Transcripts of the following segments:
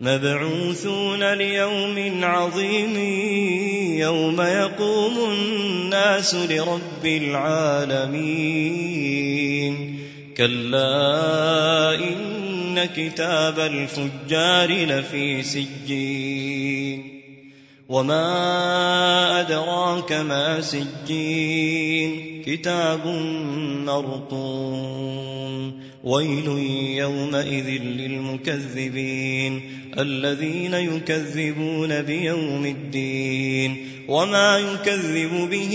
مبعوثون ليوم عظيم يوم يقوم الناس لرب العالمين. كلا إن كتاب الفجار لفي سجين. وما ادراك ما سجين كتاب مرقوم ويل يومئذ للمكذبين الذين يكذبون بيوم الدين وما يكذب به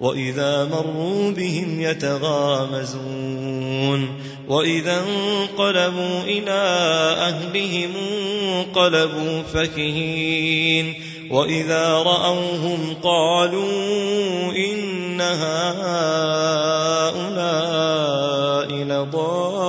وإذا مروا بهم يتغامزون وإذا انقلبوا إلى أهلهم انقلبوا فكهين وإذا رأوهم قالوا إن هؤلاء لضالون